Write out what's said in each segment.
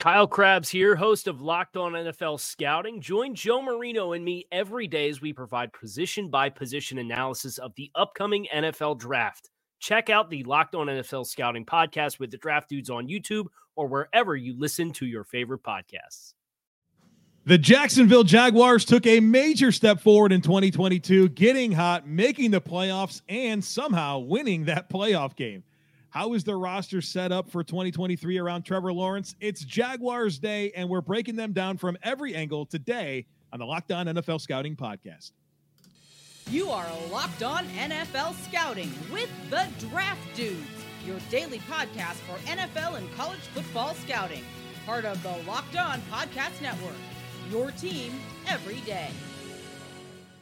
Kyle Crabbs here, host of Locked On NFL Scouting. Join Joe Marino and me every day as we provide position by position analysis of the upcoming NFL draft. Check out the Locked On NFL Scouting podcast with the draft dudes on YouTube or wherever you listen to your favorite podcasts. The Jacksonville Jaguars took a major step forward in 2022, getting hot, making the playoffs, and somehow winning that playoff game. How is their roster set up for 2023 around Trevor Lawrence? It's Jaguars Day, and we're breaking them down from every angle today on the Locked On NFL Scouting Podcast. You are Locked On NFL Scouting with the Draft Dudes, your daily podcast for NFL and college football scouting. Part of the Locked On Podcast Network, your team every day.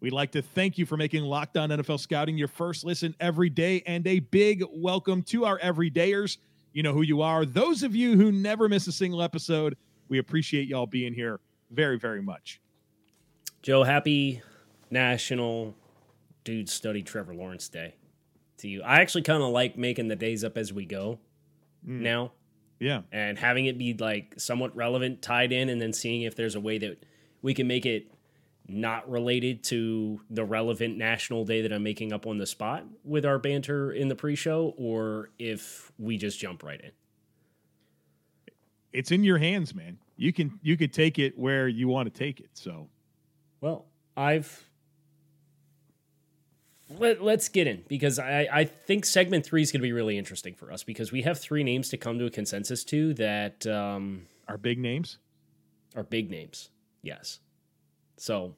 We'd like to thank you for making Locked On NFL Scouting your first listen every day and a big welcome to our everydayers. You know who you are. Those of you who never miss a single episode, we appreciate y'all being here very, very much. Joe, happy National Dude Study Trevor Lawrence Day to you. I actually kind of like making the days up as we go mm. now. Yeah. And having it be like somewhat relevant, tied in, and then seeing if there's a way that we can make it not related to the relevant national day that I'm making up on the spot with our banter in the pre-show or if we just jump right in. It's in your hands, man. You can you could take it where you want to take it. So, well, I've let, us get in because I, I think segment three is going to be really interesting for us because we have three names to come to a consensus to that um, are big names. Are big names, yes. So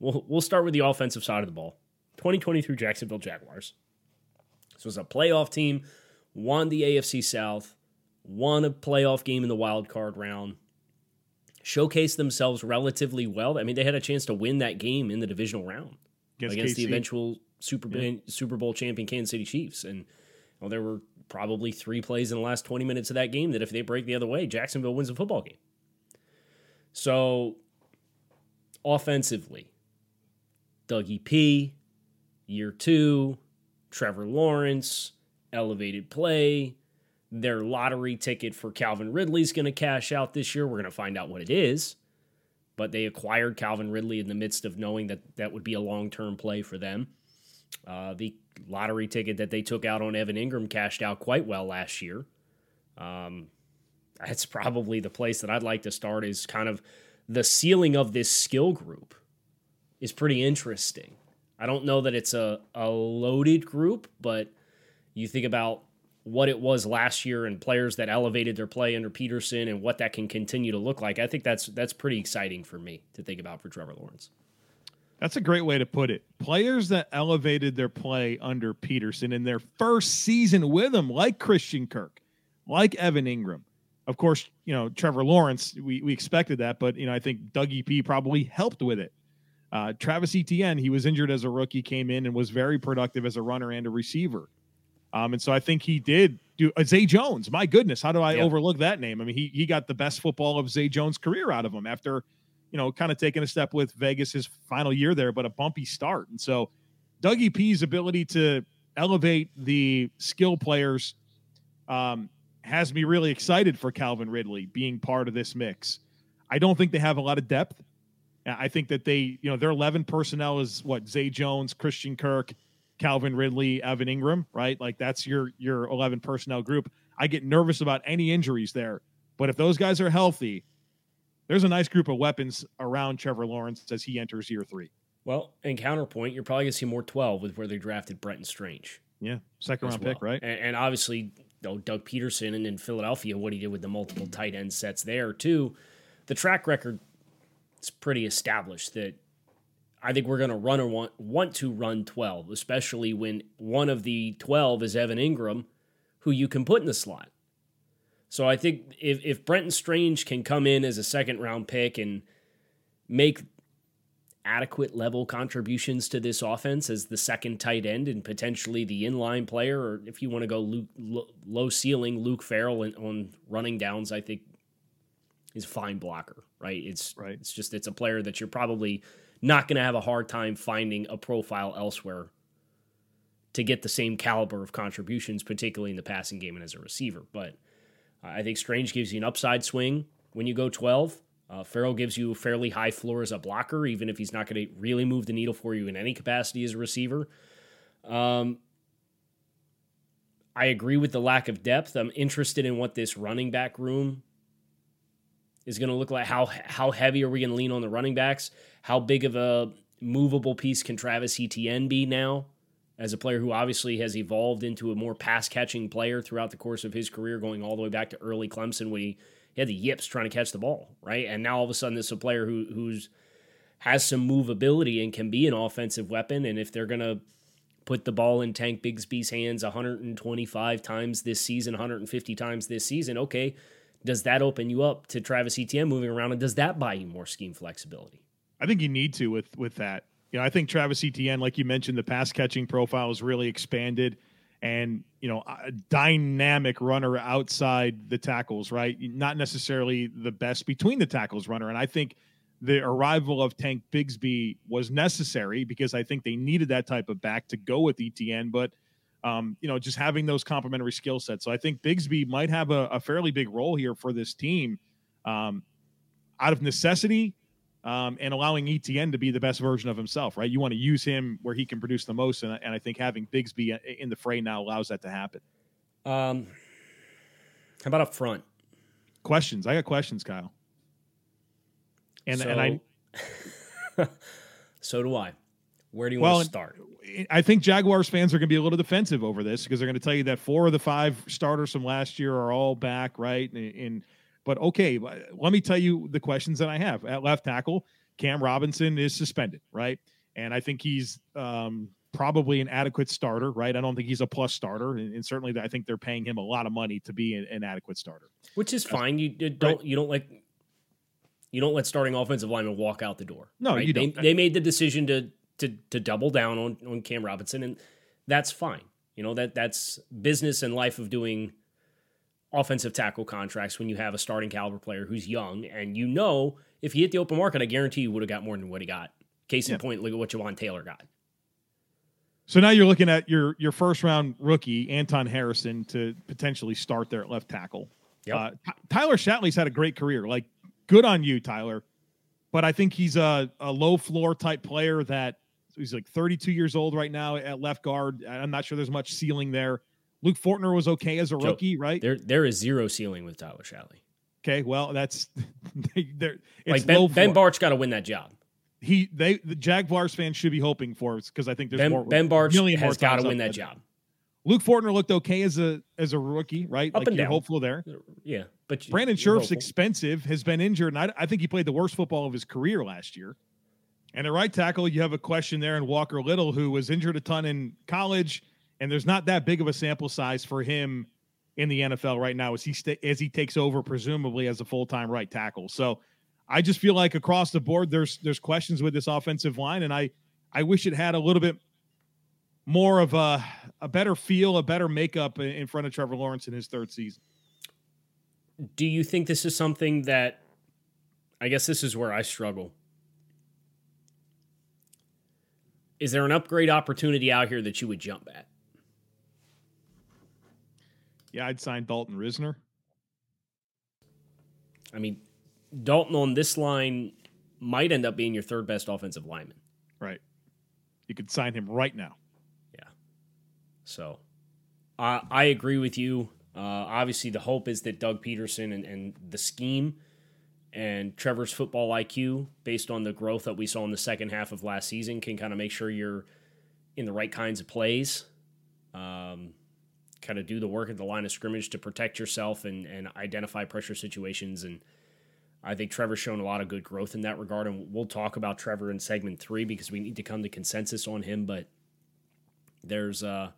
we'll we'll start with the offensive side of the ball. 2023 Jacksonville Jaguars. This was a playoff team, won the AFC South, won a playoff game in the wild card round, showcased themselves relatively well. I mean, they had a chance to win that game in the divisional round against, against the eventual Super yeah. Super Bowl champion Kansas City Chiefs, and well, there were probably three plays in the last 20 minutes of that game that if they break the other way, Jacksonville wins the football game. So offensively. Dougie P, year two, Trevor Lawrence, elevated play. Their lottery ticket for Calvin Ridley is going to cash out this year. We're going to find out what it is. But they acquired Calvin Ridley in the midst of knowing that that would be a long term play for them. Uh, the lottery ticket that they took out on Evan Engram cashed out quite well last year. Um, that's probably the place that I'd like to start is kind of the ceiling of this skill group is pretty interesting. I don't know that it's a, a loaded group, but you think about what it was last year and players that elevated their play under Pederson and what that can continue to look like. I think that's that's pretty exciting for me to think about for Trevor Lawrence. That's a great way to put it. Players that elevated their play under Pederson in their first season with him, like Christian Kirk, like Evan Engram. of course, you know, Trevor Lawrence, we, we expected that, but, you know, I think Dougie P probably helped with it. Uh, Travis Etienne, he was injured as a rookie, came in and was very productive as a runner and a receiver. Um, and so I think he did do uh, Zay Jones. My goodness, how do I overlook that name? I mean, he he got the best football of Zay Jones' career out of him after, you know, kind of taking a step with Vegas his final year there, but a bumpy start. And so Dougie P's ability to elevate the skill players um, has me really excited for Calvin Ridley being part of this mix. I don't think they have a lot of depth. I think that they, you know, their 11 personnel is what Zay Jones, Christian Kirk, Calvin Ridley, Evan Engram, right? Like that's your your 11 personnel group. I get nervous about any injuries there. But if those guys are healthy, there's a nice group of weapons around Trevor Lawrence as he enters year three. Well, in counterpoint, you're probably going to see more 12 with where they drafted Brenton Strange. Yeah, second round well. pick, right? And, and obviously, you know, Doug Pederson and in Philadelphia, what he did with the multiple tight end sets there, too. The track record is pretty established that I think we're going to run or want, want to run 12, especially when one of the 12 is Evan Engram, who you can put in the slot. So I think if, if Brenton Strange can come in as a second round pick and make adequate level contributions to this offense as the second tight end and potentially the inline player, or if you want to go Luke, low ceiling, Luke Farrell on running downs, I think is a fine blocker, right? It's right. It's just it's a player that you're probably not going to have a hard time finding a profile elsewhere to get the same caliber of contributions, particularly in the passing game and as a receiver. But I think Strange gives you an upside swing when you go 12. Uh, Farrell gives you a fairly high floor as a blocker, even if he's not going to really move the needle for you in any capacity as a receiver. Um, I agree with the lack of depth. I'm interested in what this running back room is going to look like. How how heavy are we going to lean on the running backs? How big of a movable piece can Travis Etienne be now? As a player who obviously has evolved into a more pass catching player throughout the course of his career, going all the way back to early Clemson when he he had the yips trying to catch the ball, right? And now all of a sudden, this is a player who who's has some movability and can be an offensive weapon. And if they're gonna put the ball in Tank Bigsby's hands 125 times this season, 150 times this season, okay, does that open you up to Travis Etienne moving around, and does that buy you more scheme flexibility? I think you need to with with that. You know, I think Travis Etienne, like you mentioned, the pass catching profile is really expanded and you know a dynamic runner outside the tackles right not necessarily the best between the tackles runner and i think the arrival of tank bigsby was necessary because i think they needed that type of back to go with Etienne but um, you know just having those complementary skill sets so i think bigsby might have a, a fairly big role here for this team um, out of necessity um, and allowing Etienne to be the best version of himself, right? You want to use him where he can produce the most, and, and I think having Bigsby in the fray now allows that to happen. Um, how about up front? Questions? I got questions, Kyle. And so, and I. so do I. Where do you well, want to start? I think Jaguars fans are going to be a little defensive over this because they're going to tell you that four of the five starters from last year are all back, right? and, and but okay, let me tell you the questions that I have at left tackle. Cam Robinson is suspended, right? And I think he's um, probably an adequate starter, right? I don't think he's a plus starter, and, and certainly I think they're paying him a lot of money to be an, an adequate starter, which is fine. You, you don't right. you don't like you don't let starting offensive linemen walk out the door. No, right? you don't. They, they made the decision to to to double down on on Cam Robinson, and that's fine. You know that that's business and life of doing offensive tackle contracts when you have a starting caliber player who's young and you know if he hit the open market, I guarantee you would have got more than what he got. Case in yeah. point, look at what Jawaan Taylor got. So now you're looking at your your first round rookie Anton Harrison to potentially start there at left tackle. Yep. Uh, Tyler Shatley's had a great career. Like, good on you, Tyler. But I think he's a, a low floor type player that he's like 32 years old right now at left guard. I'm not sure there's much ceiling there. Luke Fortner was okay as a rookie, right? There, there is zero ceiling with Tyler Shatley. Okay, well, that's there. Like Ben, ben Bartch got to win that job. He, they, the Jaguars fans should be hoping for because I think there's ben, more. Ben Bartch has got to win that job. Luke Fortner looked okay as a as a rookie, right? Up like and you're down. hopeful there. Uh, yeah, but Brandon Scherff's expensive, has been injured, and I, I think he played the worst football of his career last year. And at right tackle, you have a question there in Walker Little, who was injured a ton in college and there's not that big of a sample size for him in the NFL right now as he st- as he takes over presumably as a full time right tackle. So I just feel like across the board there's there's questions with this offensive line, and I I wish it had a little bit more of a a better feel, a better makeup in front of Trevor Lawrence in his third season. Do you think this is something that I guess this is where I struggle? Is there an upgrade opportunity out here that you would jump at? Yeah, I'd sign Dalton Risner. I mean, Dalton on this line might end up being your third best offensive lineman. Right. You could sign him right now. Yeah. So uh, I agree with you. Uh, obviously, the hope is that Doug Pederson and, and the scheme and Trevor's football IQ, based on the growth that we saw in the second half of last season, can kind of make sure you're in the right kinds of plays. Um, kind of do the work at the line of scrimmage to protect yourself and, and identify pressure situations. And I think Trevor's shown a lot of good growth in that regard. And we'll talk about Trevor in segment three because we need to come to consensus on him. But there's uh,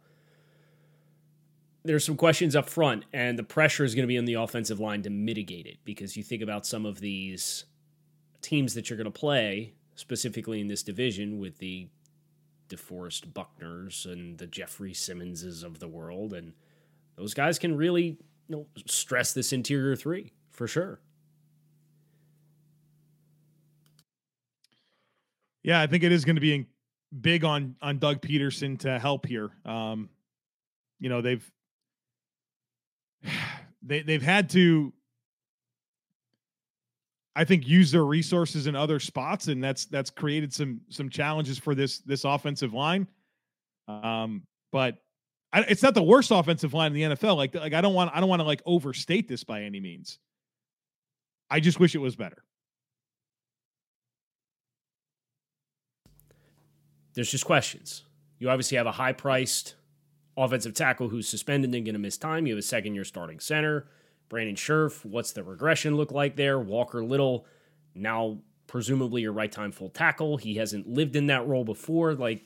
there's some questions up front, and the pressure is going to be on the offensive line to mitigate it because you think about some of these teams that you're going to play, specifically in this division with the DeForest Buckners and the Jeffery Simmonses of the world, and those guys can really you know, stress this interior three for sure. Yeah, I think it is going to be big on on Doug Pederson to help here. Um, you know, they've they they've had to I think use their resources in other spots, and that's that's created some some challenges for this this offensive line. Um, but I, it's not the worst offensive line in the NFL. Like like I don't want I don't want to like overstate this by any means. I just wish it was better. There's just questions. You obviously have a high priced offensive tackle who's suspended and going to miss time. You have a second year starting center. Brandon Scherff, what's the regression look like there? Walker Little, now presumably your right time full tackle. He hasn't lived in that role before. Like,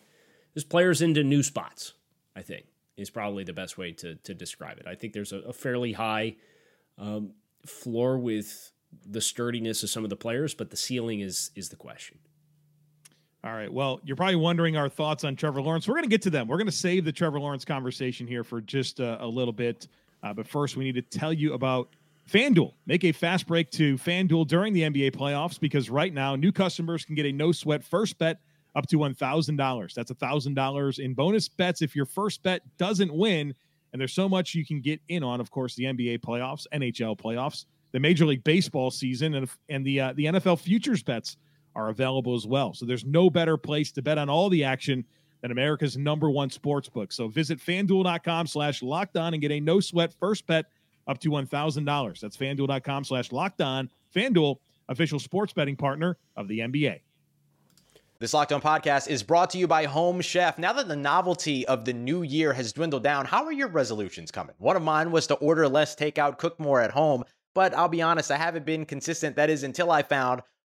this player's into new spots, I think, is probably the best way to, to describe it. I think there's a, a fairly high um, floor with the sturdiness of some of the players, but the ceiling is is the question. All right. Well, you're probably wondering our thoughts on Trevor Lawrence. We're going to get to them. We're going to save the Trevor Lawrence conversation here for just a, a little bit. Uh, but first, we need to tell you about FanDuel. Make a fast break to FanDuel during the NBA playoffs because right now, new customers can get a no sweat first bet up to $1,000. That's $1,000 in bonus bets if your first bet doesn't win. And there's so much you can get in on, of course, the NBA playoffs, NHL playoffs, the Major League Baseball season, and, and the, uh, the NFL futures bets are available as well. So there's no better place to bet on all the action than America's number one sports book. So visit fanduel.com slash locked on and get a no sweat first bet up to $1,000. That's fanduel.com slash locked on. Fanduel, official sports betting partner of the NBA. This Locked On podcast is brought to you by Home Chef. Now that the novelty of the new year has dwindled down, how are your resolutions coming? One of mine was to order less takeout, cook more at home, but I'll be honest, I haven't been consistent. That is until I found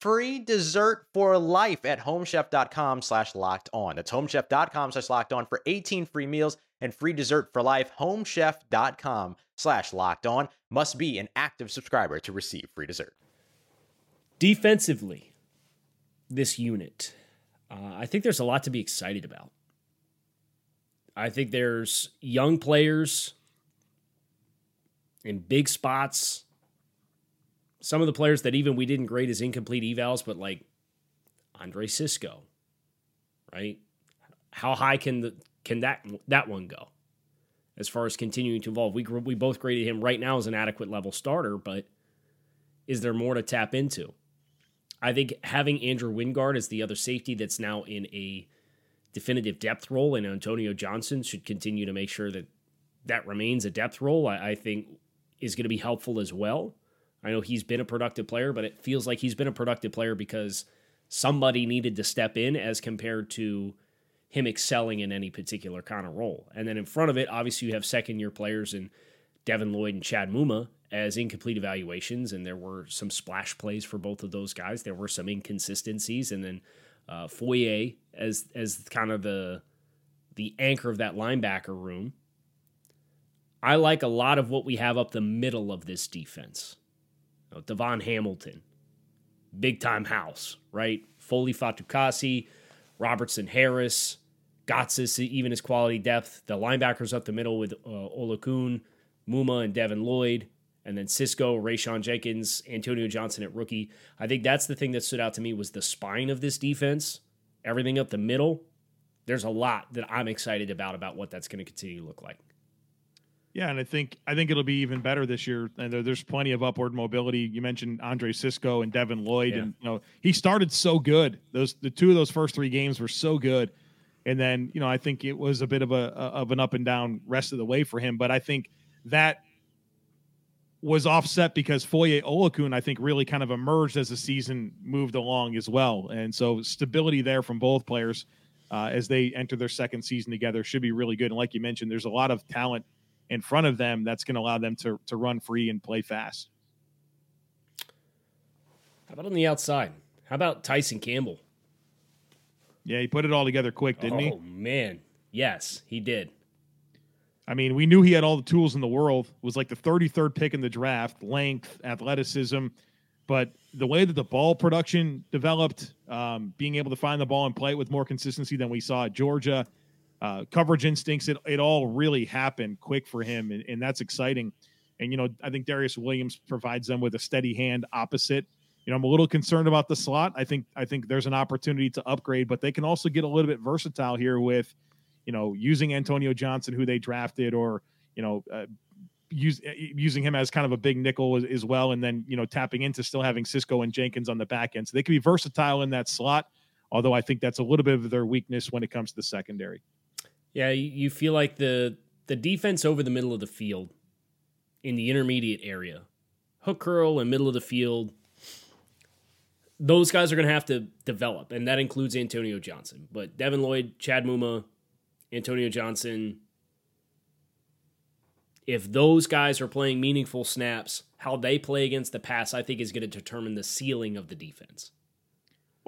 free dessert for life at homechef.com slash locked on. That's homechef.com slash locked on for 18 free meals and free dessert for life. Homechef.com slash locked on must be an active subscriber to receive free dessert. Defensively, this unit uh, I think there's a lot to be excited about. I think there's young players in big spots. Some of the players that even we didn't grade as incomplete evals, but like Andre Cisco, right? How high can the can that that one go? As far as continuing to evolve, we we both graded him right now as an adequate level starter, but is there more to tap into? I think having Andrew Wingard as the other safety that's now in a definitive depth role, and Antonio Johnson should continue to make sure that that remains a depth role. I, I think is going to be helpful as well. I know he's been a productive player, but it feels like he's been a productive player because somebody needed to step in as compared to him excelling in any particular kind of role. And then in front of it, obviously you have second year players in Devin Lloyd and Chad Muma as incomplete evaluations, and there were some splash plays for both of those guys. There were some inconsistencies, and then uh, Foye as as kind of the the anchor of that linebacker room. I like a lot of what we have up the middle of this defense. Know, DaVon Hamilton, big time house, right? Foley Fatukasi, Robertson Harris, Gotsis, even his quality depth. The linebackers up the middle with uh, Oluokun, Muma, and Devin Lloyd. And then Cisco, Rayshawn Jenkins, Antonio Johnson at rookie. I think that's the thing that stood out to me was the spine of this defense. Everything up the middle. There's a lot that I'm excited about about what that's going to continue to look like. Yeah, and I think I think it'll be even better this year. And there, there's plenty of upward mobility. You mentioned Andre Cisco and Devin Lloyd, Yeah. and you know he started so good. Those the two of those first three games were so good, and then you know I think it was a bit of a of an up and down rest of the way for him. But I think that was offset because Foye Oluokun I think really kind of emerged as the season moved along as well, and so stability there from both players uh, as they enter their second season together should be really good. And like you mentioned, there's a lot of talent in front of them that's going to allow them to to run free and play fast. How about on the outside? How about Tyson Campbell? Yeah, he put it all together quick, didn't oh, he? Oh man. Yes, he did. I mean, we knew he had all the tools in the world. Was like the 33rd pick in the draft, length, athleticism, but the way that the ball production developed, um, being able to find the ball and play it with more consistency than we saw at Georgia, uh, coverage instincts, it, it all really happened quick for him, and, and that's exciting. And you know, I think Darious Williams provides them with a steady hand opposite. You know, I'm a little concerned about the slot. I think I think there's an opportunity to upgrade, but they can also get a little bit versatile here with, you know, using Antonio Johnson, who they drafted, or you know, uh, use, uh, using him as kind of a big nickel as, as well, and then you know tapping into still having Cisco and Jenkins on the back end, so they can be versatile in that slot. Although I think that's a little bit of their weakness when it comes to the secondary. Yeah, you feel like the the defense over the middle of the field in the intermediate area, hook curl and middle of the field, those guys are going to have to develop, and that includes Antonio Johnson. But Devin Lloyd, Chad Muma, Antonio Johnson, if those guys are playing meaningful snaps, how they play against the pass, I think is going to determine the ceiling of the defense.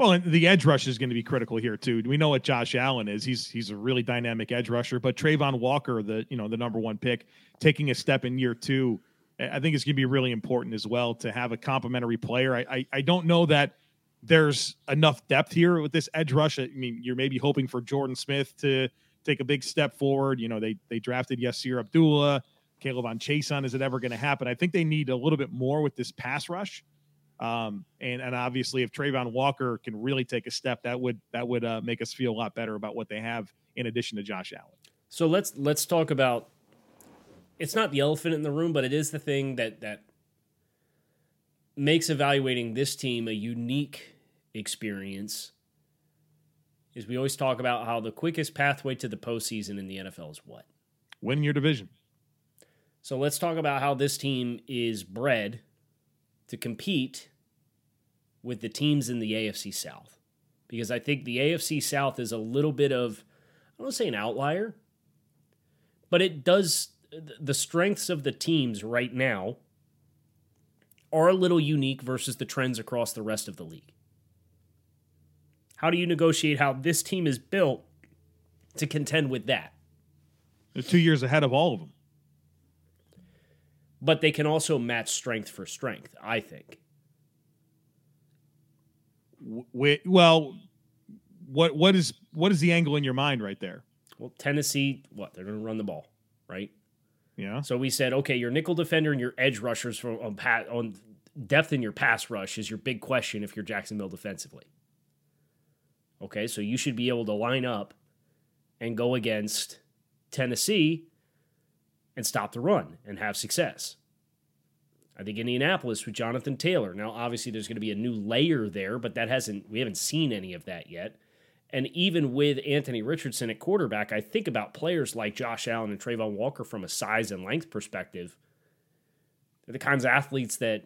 Well, and the edge rush is going to be critical here too. We know what Josh Allen is. He's he's a really dynamic edge rusher, but Travon Walker, the you know the number one pick, taking a step in year two, I think it's going to be really important as well to have a complementary player. I, I I don't know that there's enough depth here with this edge rush. I mean, you're maybe hoping for Jordan Smith to take a big step forward. You know, they they drafted Yasir Abdullah, K'Lavon Chaisson. Is it ever going to happen? I think they need a little bit more with this pass rush. Um, and and obviously, if Travon Walker can really take a step, that would that would uh, make us feel a lot better about what they have in addition to Josh Allen. So let's let's talk about. It's not the elephant in the room, but it is the thing that that makes evaluating this team a unique experience. Is we always talk about how the quickest pathway to the postseason in the NFL is what. Win your division. So let's talk about how this team is bred to compete with the teams in the AFC South. Because I think the AFC South is a little bit of, I don't want to say an outlier, but it does, the strengths of the teams right now are a little unique versus the trends across the rest of the league. How do you negotiate how this team is built to contend with that? They're two years ahead of all of them. But they can also match strength for strength, I think. Well, what what is what is the angle in your mind right there? Well, Tennessee, what? They're going to run the ball, right? Yeah. So we said, okay, your nickel defender and your edge rushers from on, pat, on depth in your pass rush is your big question if you're Jacksonville defensively. Okay, so you should be able to line up and go against Tennessee and stop the run and have success. I think Indianapolis with Jonathan Taylor. Now, obviously, there's going to be a new layer there, but that hasn't we haven't seen any of that yet. And even with Anthony Richardson at quarterback, I think about players like Josh Allen and Travon Walker from a size and length perspective. They're the kinds of athletes that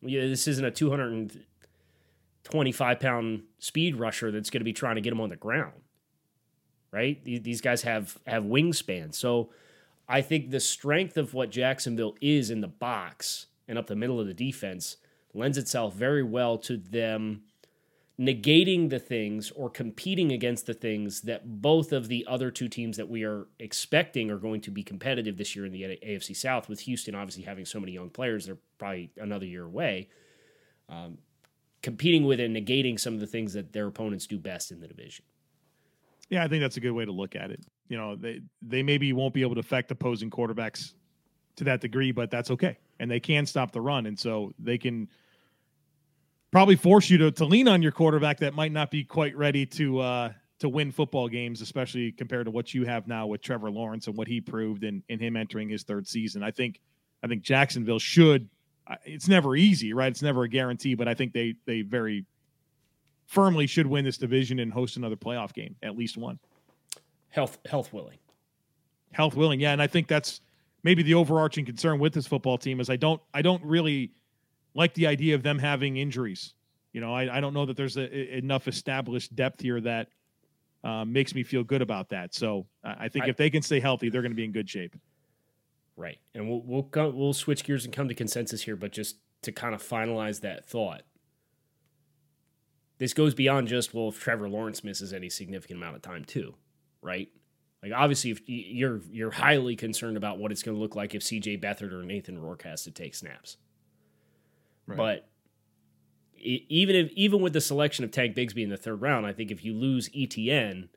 you know, this isn't a 225 pound speed rusher that's going to be trying to get them on the ground, right? These guys have have wingspan, so I think the strength of what Jacksonville is in the box and up the middle of the defense lends itself very well to them negating the things or competing against the things that both of the other two teams that we are expecting are going to be competitive this year in the AFC South, with Houston obviously having so many young players, they're probably another year away. Um, competing with and negating some of the things that their opponents do best in the division. Yeah, I think that's a good way to look at it. You know, they they maybe won't be able to affect opposing quarterbacks to that degree, but that's okay. And they can stop the run, and so they can probably force you to, to lean on your quarterback that might not be quite ready to uh, to win football games, especially compared to what you have now with Trevor Lawrence and what he proved in in him entering his third season. I think I think Jacksonville should. It's never easy, right? It's never a guarantee, but I think they they very firmly should win this division and host another playoff game, at least one. Health health willing. Health willing, yeah, and I think that's maybe the overarching concern with this football team is I don't I don't really like the idea of them having injuries. You know, I, I don't know that there's a, enough established depth here that uh, makes me feel good about that. So I think I, if they can stay healthy, they're going to be in good shape. Right, and we'll we'll go, we'll switch gears and come to consensus here, but just to kind of finalize that thought, this goes beyond just well, if Trevor Lawrence misses any significant amount of time too, right? Like obviously, if you're you're highly concerned about what it's going to look like if C.J. Beathard or Nathan Rourke has to take snaps, right. but even if even with the selection of Tank Bigsby in the third round, I think if you lose Etienne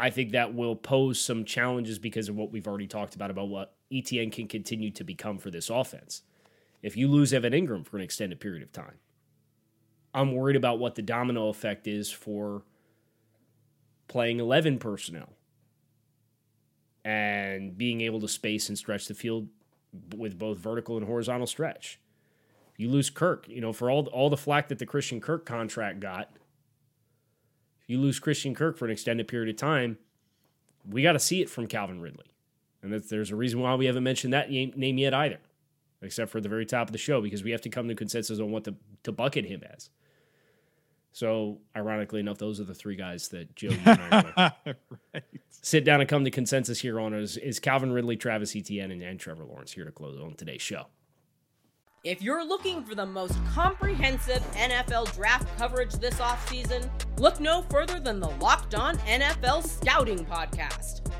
I think that will pose some challenges because of what we've already talked about about what Etienne can continue to become for this offense. If you lose Evan Engram for an extended period of time, I'm worried about what the domino effect is for playing 11 personnel and being able to space and stretch the field with both vertical and horizontal stretch. You lose Kirk, you know, for all all the flack that the Christian Kirk contract got, you lose Christian Kirk for an extended period of time, we got to see it from Calvin Ridley. And there's a reason why we haven't mentioned that name yet either, except for the very top of the show, because we have to come to consensus on what to, to bucket him as. So, ironically enough, those are the three guys that Joe and I right. sit down and come to consensus here on is, is Calvin Ridley, Travis Etienne, and, and Trevor Lawrence here to close on today's show. If you're looking for the most comprehensive NFL draft coverage this offseason, look no further than the Locked On NFL Scouting Podcast.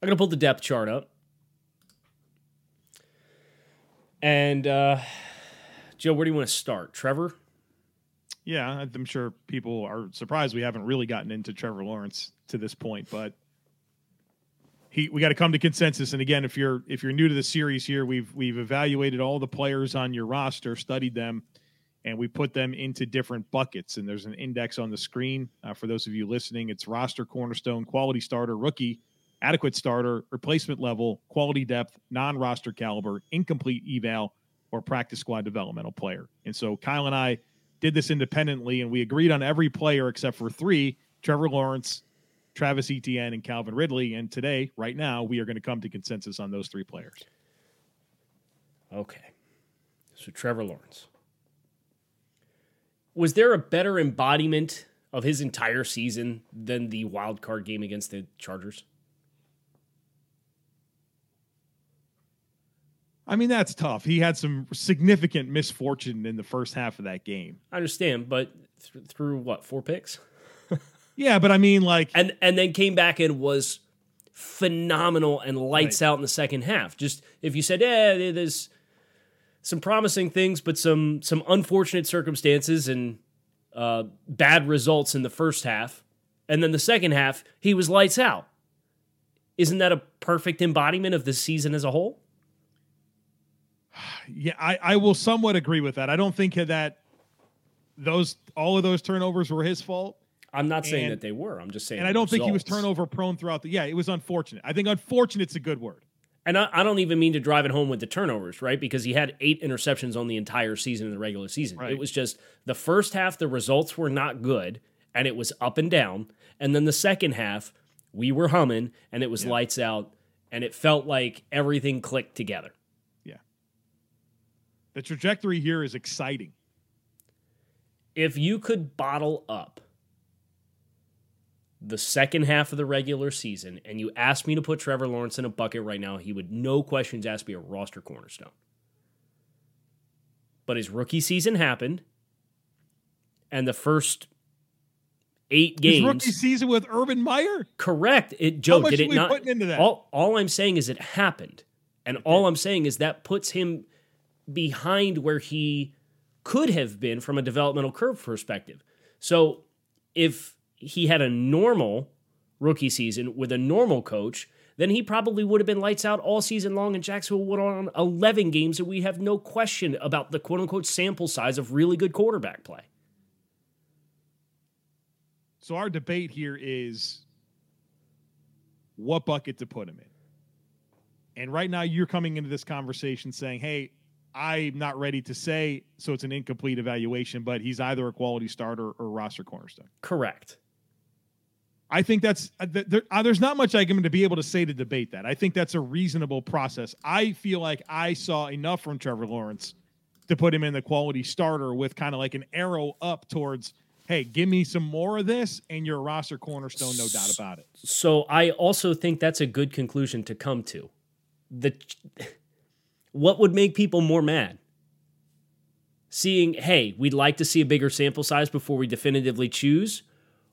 I'm going to pull the depth chart up. And uh, Joe, where do you want to start? Trevor? Yeah, I'm sure people are surprised we haven't really gotten into Trevor Lawrence to this point, but he we got to come to consensus. And again, if you're if you're new to the series here, we've we've evaluated all the players on your roster, studied them, and we put them into different buckets. And there's an index on the screen uh, for those of you listening. It's roster, cornerstone, quality starter, rookie, adequate starter, replacement level, quality depth, non-roster caliber, incomplete eval, or practice squad developmental player. And so Kyle and I did this independently, and we agreed on every player except for three Trevor Lawrence, Travis Etienne, and Calvin Ridley. And today, right now, we are going to come to consensus on those three players. Okay. So, Trevor Lawrence. Was there a better embodiment of his entire season than the wild card game against the Chargers? I mean, that's tough. He had some significant misfortune in the first half of that game. I understand, but th- through what four picks? yeah, but I mean, like, and and then came back and was phenomenal and lights right. out in the second half. Just if you said, yeah, there's some promising things, but some some unfortunate circumstances and uh, bad results in the first half, and then the second half, he was lights out. Isn't that a perfect embodiment of the season as a whole? Yeah, I, I will somewhat agree with that. I don't think that those all of those turnovers were his fault. I'm not saying and, that they were. I'm just saying. And I don't results. think he was turnover prone throughout the. Yeah, it was unfortunate. I think unfortunate's a good word. And I, I, don't even mean to drive it home with the turnovers, right? Because he had eight interceptions on the entire season in the regular season. Right. It was just the first half, the results were not good, and it was up and down. And then the second half, we were humming, and it was yeah. lights out, and it felt like everything clicked together. The trajectory here is exciting. If you could bottle up the second half of the regular season and you asked me to put Trevor Lawrence in a bucket right now, he would no questions ask be a roster cornerstone. But his rookie season happened, and the first eight games. His rookie season with Urban Meyer. Correct. It Joe How much did are it we not? putting into that? All all I'm saying is it happened, and all I'm saying is that puts him behind where he could have been from a developmental curve perspective. So if he had a normal rookie season with a normal coach, then he probably would have been lights out all season long, and Jacksonville would have won 11 games, and we have no question about the quote unquote sample size of really good quarterback play. So our debate here is what bucket to put him in. And right now you're coming into this conversation saying, "Hey, I'm not ready to say so it's an incomplete evaluation, but he's either a quality starter or roster cornerstone." Correct. I think that's uh, there, uh, there's not much I'm going to be able to say to debate that. I think that's a reasonable process. I feel like I saw enough from Trevor Lawrence to put him in the quality starter with kind of like an arrow up towards, hey, give me some more of this, and you're a roster cornerstone, no doubt about it. So I also think that's a good conclusion to come to. The what would make people more mad? Seeing, hey, we'd like to see a bigger sample size before we definitively choose,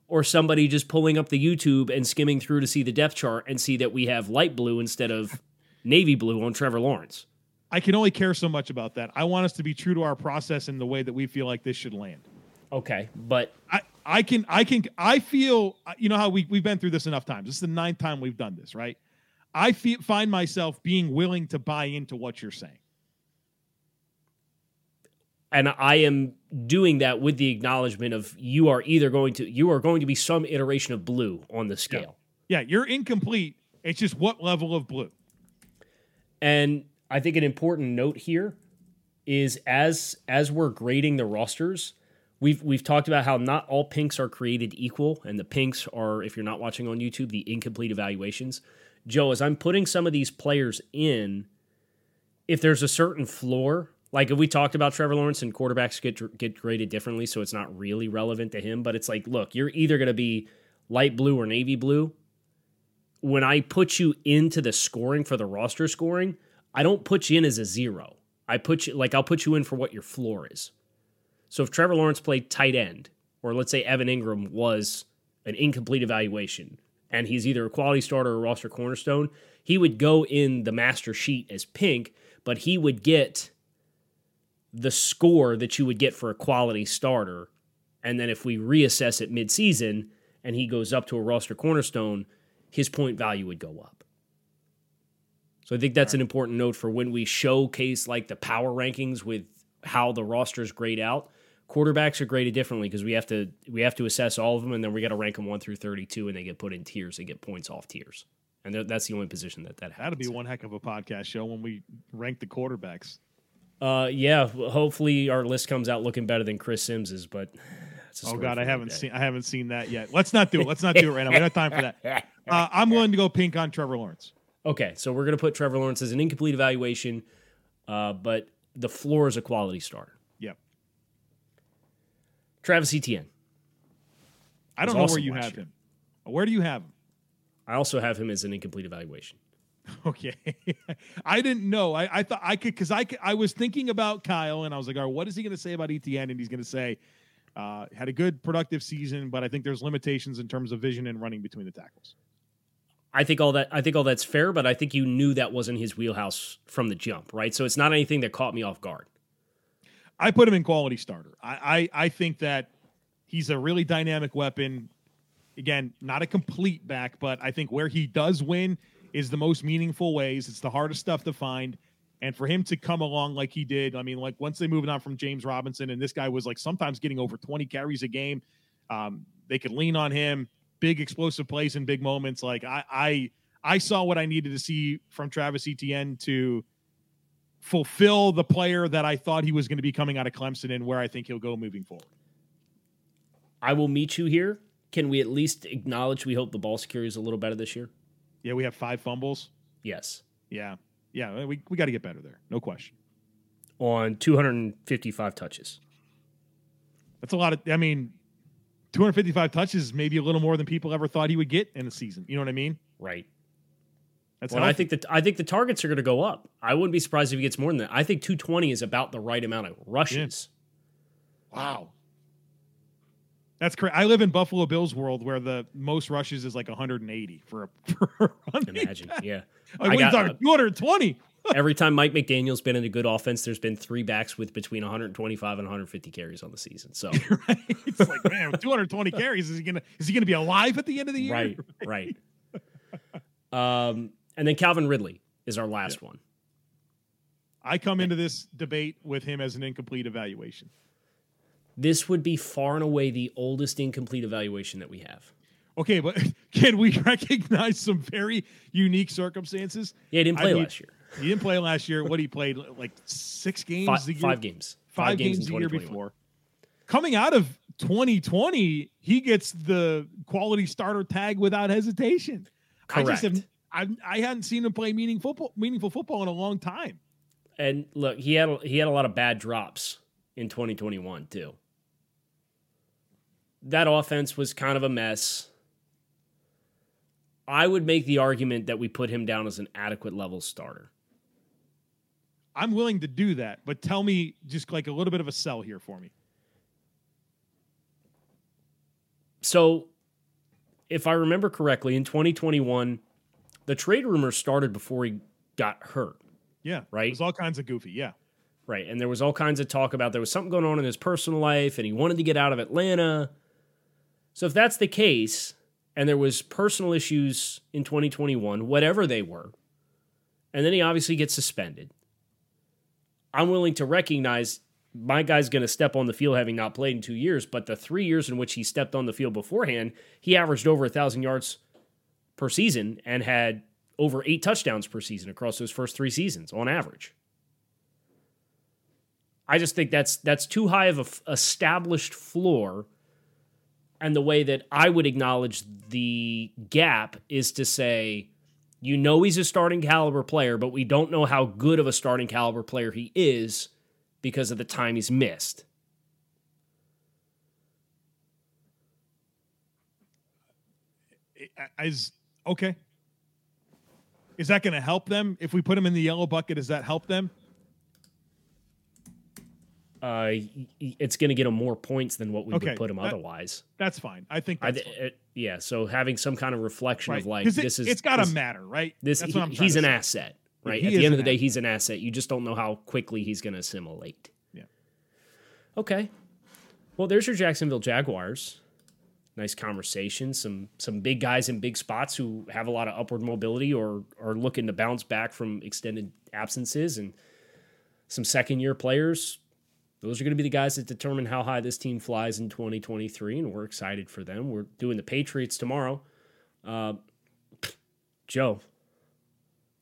or somebody just pulling up the YouTube and skimming through to see the depth chart and see that we have light blue instead of navy blue on Trevor Lawrence. I can only care so much about that. I want us to be true to our process and the way that we feel like this should land. Okay, but I, I can I can I feel you know how we we've been through this enough times. This is the ninth time we've done this, right? I feel, find myself being willing to buy into what you're saying. and I am doing that with the acknowledgement of you are either going to you are going to be some iteration of blue on the scale. Yeah, you're incomplete. It's just what level of blue. And I think an important note here is as as we're grading the rosters, we've we've talked about how not all pinks are created equal, and the pinks are, if you're not watching on YouTube, the incomplete evaluations. Joe, as I'm putting some of these players in, if there's a certain floor, like if we talked about Trevor Lawrence and quarterbacks get get graded differently, so it's not really relevant to him, but it's like, look, you're either going to be light blue or navy blue. When I put you into the scoring for the roster scoring, I don't put you in as a zero. I put you like I'll put you in for what your floor is. So if Trevor Lawrence played tight end, or let's say Evan Engram was an incomplete evaluation, and he's either a quality starter or a roster cornerstone, he would go in the master sheet as pink, but he would get the score that you would get for a quality starter. And then if we reassess it midseason and he goes up to a roster cornerstone, his point value would go up. So I think that's an important note for when we showcase like the power rankings with how the rosters grade out. Quarterbacks are graded differently because we have to we have to assess all of them and then we got to rank them one through thirty two and they get put in tiers. They get points off tiers, and that's the only position that that happens. That'd be one heck of a podcast show when we rank the quarterbacks. Uh, yeah. Hopefully our list comes out looking better than Chris Sims's, but oh god, I haven't seen I haven't seen that yet. Let's not do it. Let's not do it right now. We don't have time for that. Uh, I'm willing to go pink on Trevor Lawrence. Okay, so we're gonna put Trevor Lawrence as an incomplete evaluation, uh, but the floor is a quality starter. Travis Etienne. I don't know where you have year. him. Where do you have him? I also have him as an incomplete evaluation. Okay, I didn't know. I, I thought I could because I I was thinking about Kyle and I was like, all right, what is he going to say about Etienne? And he's going to say uh, had a good productive season, but I think there's limitations in terms of vision and running between the tackles. I think all that I think all that's fair, but I think you knew that wasn't his wheelhouse from the jump, right? So it's not anything that caught me off guard. I put him in quality starter. I, I, I think that he's a really dynamic weapon. Again, not a complete back, but I think where he does win is the most meaningful ways. It's the hardest stuff to find. And for him to come along like he did, I mean, like once they moved on from James Robinson, and this guy was like sometimes getting over 20 carries a game, um, they could lean on him, big explosive plays in big moments. Like I, I, I saw what I needed to see from Travis Etienne to fulfill the player that I thought he was going to be coming out of Clemson and where I think he'll go moving forward. I will meet you here. Can we at least acknowledge we hope the ball security is a little better this year? Yeah, we have five fumbles. Yes. Yeah. Yeah, we, we got to get better there. No question. On 255 touches. That's a lot of, I mean, 255 touches is maybe a little more than people ever thought he would get in a season. You know what I mean? Right. That's well, I think that I think the targets are going to go up. I wouldn't be surprised if he gets more than that. I think 220 is about the right amount of rushes. Wow. That's correct. I live in Buffalo Bills world where the most rushes is like 180 for a, for a running Imagine, back. yeah. Like, I got- talking, 220. Every time Mike McDaniel's been in a good offense, there's been three backs with between 125 and 150 carries on the season. So right? It's like, man, 220 carries, is he gonna is he gonna be alive at the end of the year? right, right. Um, and then Calvin Ridley is our last one. I come into this debate with him as an incomplete evaluation. This would be far and away the oldest incomplete evaluation that we have. Okay, but can we recognize some very unique circumstances? Yeah, he didn't I play mean, last year. He didn't play last year. What he played like six games Five, year, five games. five, games, in the year before. Coming out of 2020, he gets the quality starter tag without hesitation. I just have, Correct. I, I hadn't seen him play meaningful football, meaningful football in a long time. And look, he had a, he had a lot of bad drops in 2021 too. That offense was kind of a mess. I would make the argument that we put him down as an adequate level starter. I'm willing to do that, but tell me just like a little bit of a sell here for me. So, if I remember correctly, in 2021, the trade rumors started before he got hurt, Yeah, Right. It was all kinds of goofy. Yeah, right? And there was all kinds of talk about there was something going on in his personal life and he wanted to get out of Atlanta. So, if that's the case, and there was personal issues in 2021, whatever they were, and then he obviously gets suspended, I'm willing to recognize my guy's going to step on the field having not played in two years, but the three years in which he stepped on the field beforehand, he averaged over a thousand yards per season and had over eight touchdowns per season across those first three seasons on average. I just think that's that's too high of a f- established floor. And the way that I would acknowledge the gap is to say, you know, he's a starting caliber player, but we don't know how good of a starting caliber player he is because of the time he's missed. is okay. Is that going to help them if we put him in the yellow bucket? Does that help them? Uh, it's going to get him more points than what we Okay, would put him that- otherwise. That's fine. I think I, that's fine. it- yeah, so having some kind of reflection right. of like it, this is it's got to matter, right? This that's he, what I'm he's an say. asset, right? he At the end of the day, asset. he's an asset. You just don't know how quickly he's going to assimilate. Yeah. Okay. Well, there's your Jacksonville Jaguars. Nice conversation. Some some big guys in big spots who have a lot of upward mobility or are looking to bounce back from extended absences, and some second year players. Those are going to be the guys that determine how high this team flies in 2023, and we're excited for them. We're doing the Patriots tomorrow. Uh, Joe,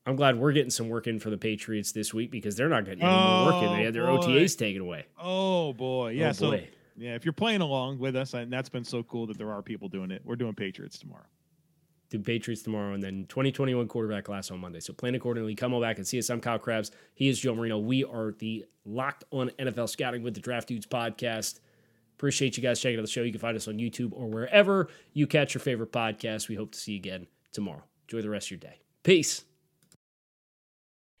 I'm glad we're getting some work in for the Patriots this week because they're not getting any more work in. They Oh, had their boy. OTAs taken away. Oh boy, yeah. Oh, so boy. Yeah, if you're playing along with us, and that's been so cool that there are people doing it. We're doing Patriots tomorrow. Do Patriots tomorrow and then 2021 quarterback class on Monday. So plan accordingly. Come on back and see us. I'm Kyle Crabbs. He is Joe Marino. We are the Locked on NFL Scouting with the Draft Dudes podcast. Appreciate you guys checking out the show. You can find us on YouTube or wherever you catch your favorite podcast. We hope to see you again tomorrow. Enjoy the rest of your day. Peace.